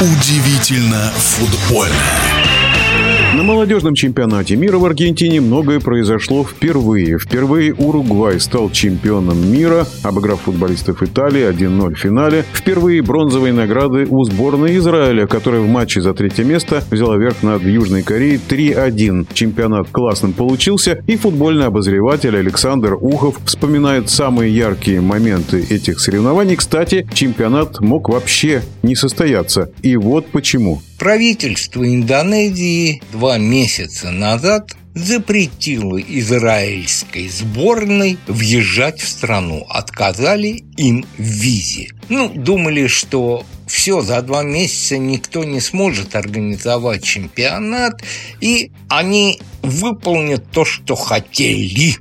Удивительно футбольно. Молодежном чемпионате мира в Аргентине многое произошло впервые. Впервые Уругвай стал чемпионом мира, обыграв футболистов Италии 1-0 в финале. Впервые бронзовые награды у сборной Израиля, которая в матче за третье место взяла верх над Южной Кореей 3-1. Чемпионат классным получился, и футбольный обозреватель Александр Ухов вспоминает самые яркие моменты этих соревнований. Кстати, чемпионат мог вообще не состояться. И вот почему. Правительство Индонезии два месяца назад запретило израильской сборной въезжать в страну. Отказали им в визе. Ну, думали, что все, за два месяца никто не сможет организовать чемпионат, и они выполнят то, что хотели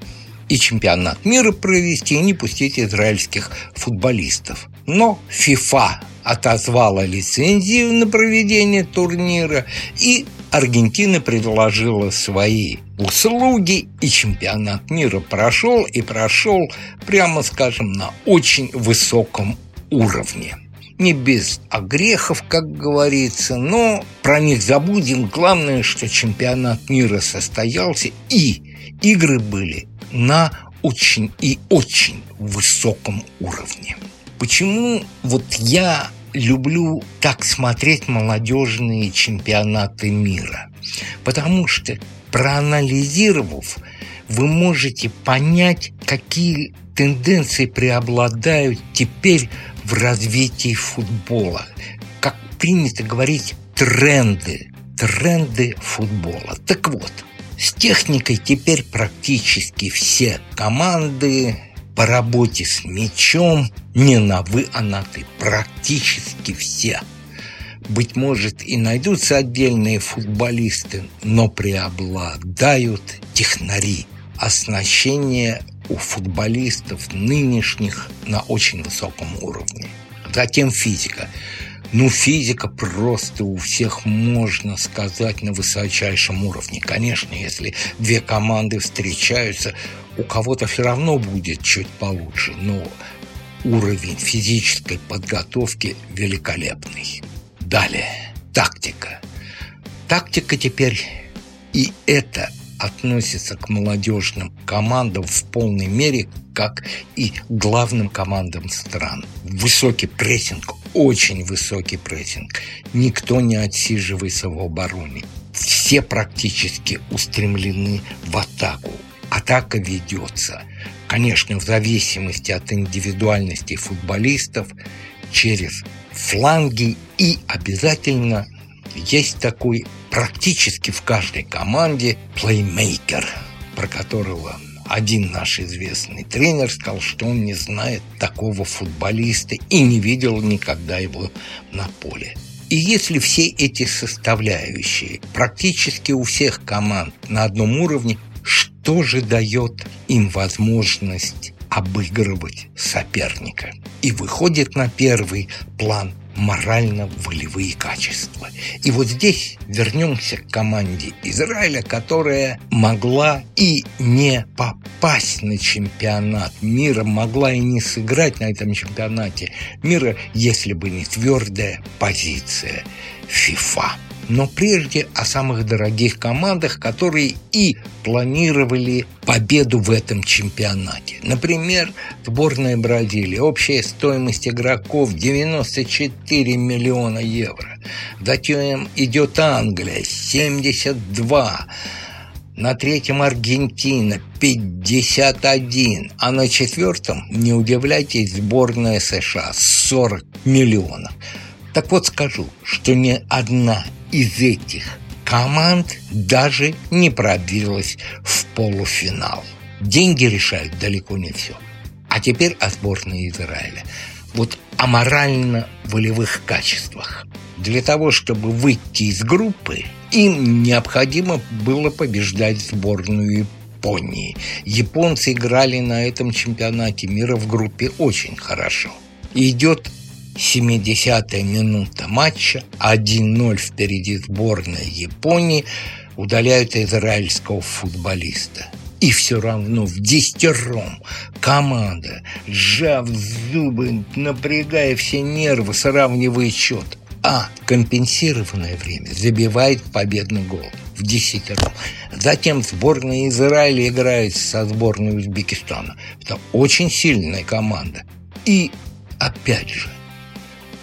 и чемпионат мира провести, и не пустить израильских футболистов. Но ФИФА отозвала лицензию на проведение турнира, и Аргентина предложила свои услуги, и чемпионат мира прошел, и прошел, прямо скажем, на очень высоком уровне. Не без огрехов, как говорится, но про них забудем. Главное, что чемпионат мира состоялся, и игры были на очень и очень высоком уровне. Почему вот я люблю так смотреть молодежные чемпионаты мира? Потому что, проанализировав, вы можете понять, какие тенденции преобладают теперь в развитии футбола. Как принято говорить, тренды. Тренды футбола. Так вот, с техникой теперь практически все команды по работе с мячом не на «вы», а на «ты». Практически все. Быть может, и найдутся отдельные футболисты, но преобладают технари. Оснащение у футболистов нынешних на очень высоком уровне. Затем физика. Ну, физика просто у всех, можно сказать, на высочайшем уровне. Конечно, если две команды встречаются, у кого-то все равно будет чуть получше, но уровень физической подготовки великолепный. Далее, тактика. Тактика теперь и это относится к молодежным командам в полной мере, как и главным командам стран. Высокий прессинг, очень высокий прессинг. Никто не отсиживается в обороне. Все практически устремлены в атаку. Атака ведется, конечно, в зависимости от индивидуальности футболистов, через фланги и обязательно есть такой практически в каждой команде плеймейкер, про которого один наш известный тренер сказал, что он не знает такого футболиста и не видел никогда его на поле. И если все эти составляющие практически у всех команд на одном уровне, что же дает им возможность обыгрывать соперника? И выходит на первый план морально-волевые качества. И вот здесь вернемся к команде Израиля, которая могла и не попасть на чемпионат мира, могла и не сыграть на этом чемпионате мира, если бы не твердая позиция ФИФА но прежде о самых дорогих командах, которые и планировали победу в этом чемпионате. Например, сборная Бразилии. Общая стоимость игроков 94 миллиона евро. Затем идет Англия 72 на третьем Аргентина 51, а на четвертом, не удивляйтесь, сборная США 40 миллионов. Так вот скажу, что ни одна из этих команд даже не пробилась в полуфинал. Деньги решают далеко не все. А теперь о сборной Израиля. Вот о морально-волевых качествах. Для того, чтобы выйти из группы, им необходимо было побеждать сборную Японии. Японцы играли на этом чемпионате мира в группе очень хорошо. идет 70-я минута матча, 1-0 впереди сборная Японии, удаляют израильского футболиста. И все равно в десятером команда, сжав зубы, напрягая все нервы, сравнивает счет. а компенсированное время забивает победный гол в десятером. Затем сборная Израиля играет со сборной Узбекистана. Это очень сильная команда. И опять же,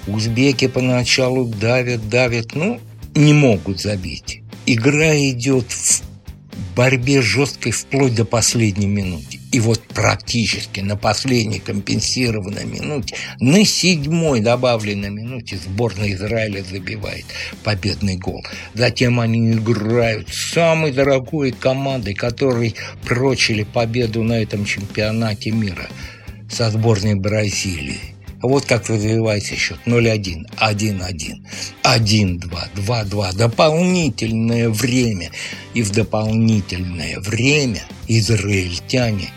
узбеки поначалу давят, давят, ну, не могут забить. Игра идет в борьбе жесткой вплоть до последней минуты. И вот практически на последней компенсированной минуте, на седьмой добавленной минуте сборная Израиля забивает победный гол. Затем они играют с самой дорогой командой, которой прочили победу на этом чемпионате мира со сборной Бразилии. Вот как развивается счет 0-1, 1-1, 1-2, 2-2. Дополнительное время. И в дополнительное время израильтяне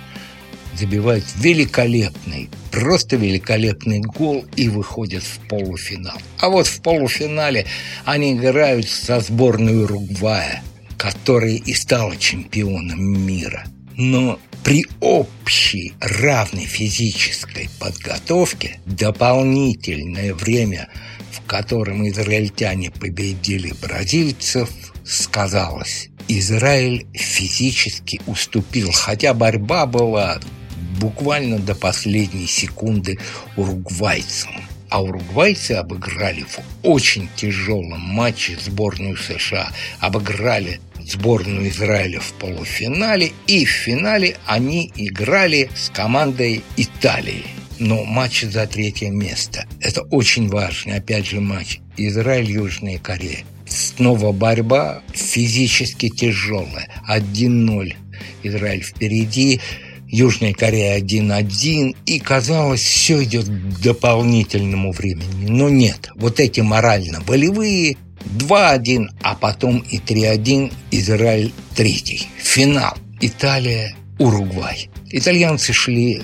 забивают великолепный, просто великолепный гол и выходят в полуфинал. А вот в полуфинале они играют со сборной Уругвая, которая и стала чемпионом мира. Но при общей равной физической подготовке дополнительное время, в котором израильтяне победили бразильцев, сказалось. Израиль физически уступил, хотя борьба была буквально до последней секунды уругвайцам. А уругвайцы обыграли в очень тяжелом матче сборную США. Обыграли сборную Израиля в полуфинале, и в финале они играли с командой Италии. Но матч за третье место. Это очень важный, опять же, матч. Израиль-Южная Корея. Снова борьба физически тяжелая. 1-0. Израиль впереди. Южная Корея 1-1, и казалось, все идет к дополнительному времени. Но нет, вот эти морально-болевые 2-1, а потом и 3-1 Израиль третий. Финал. Италия, Уругвай. Итальянцы шли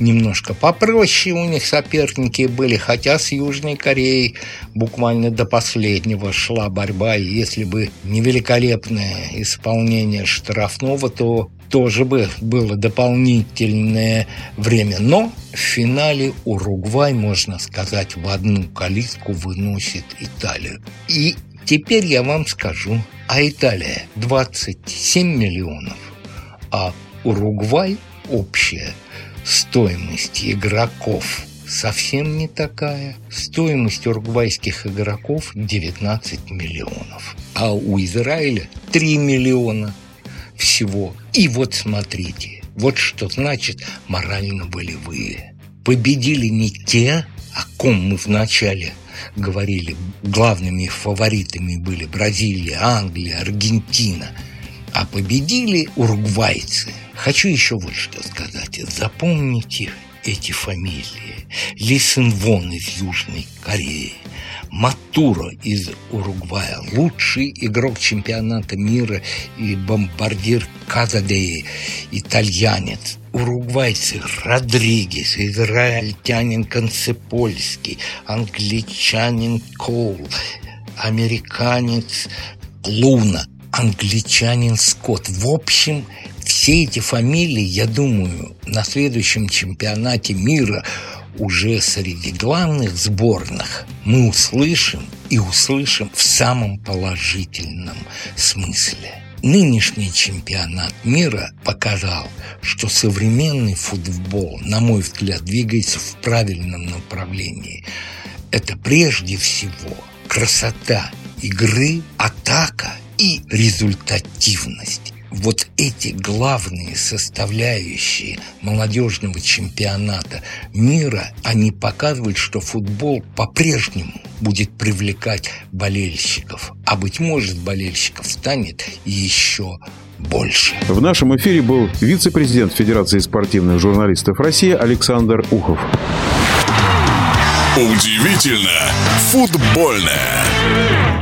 немножко попроще у них соперники были, хотя с Южной Кореей буквально до последнего шла борьба, и если бы не великолепное исполнение штрафного, то тоже бы было дополнительное время. Но в финале Уругвай, можно сказать, в одну калитку выносит Италию. И теперь я вам скажу, а Италия 27 миллионов, а Уругвай общая стоимость игроков совсем не такая. Стоимость уругвайских игроков 19 миллионов, а у Израиля 3 миллиона всего. И вот смотрите, вот что значит морально-волевые. Победили не те, о ком мы вначале говорили, главными фаворитами были Бразилия, Англия, Аргентина, а победили уругвайцы. Хочу еще вот что сказать. Запомните эти фамилии. Лисенвон из Южной Кореи, Матуро из Уругвая, лучший игрок чемпионата мира и бомбардир Казадеи, итальянец. Уругвайцы Родригес, израильтянин Концепольский, англичанин Коул, американец Луна, англичанин Скотт. В общем, все эти фамилии, я думаю, на следующем чемпионате мира – уже среди главных сборных мы услышим и услышим в самом положительном смысле. Нынешний чемпионат мира показал, что современный футбол, на мой взгляд, двигается в правильном направлении. Это прежде всего красота игры, атака и результативность вот эти главные составляющие молодежного чемпионата мира, они показывают, что футбол по-прежнему будет привлекать болельщиков. А быть может, болельщиков станет еще больше. В нашем эфире был вице-президент Федерации спортивных журналистов России Александр Ухов. Удивительно футбольное.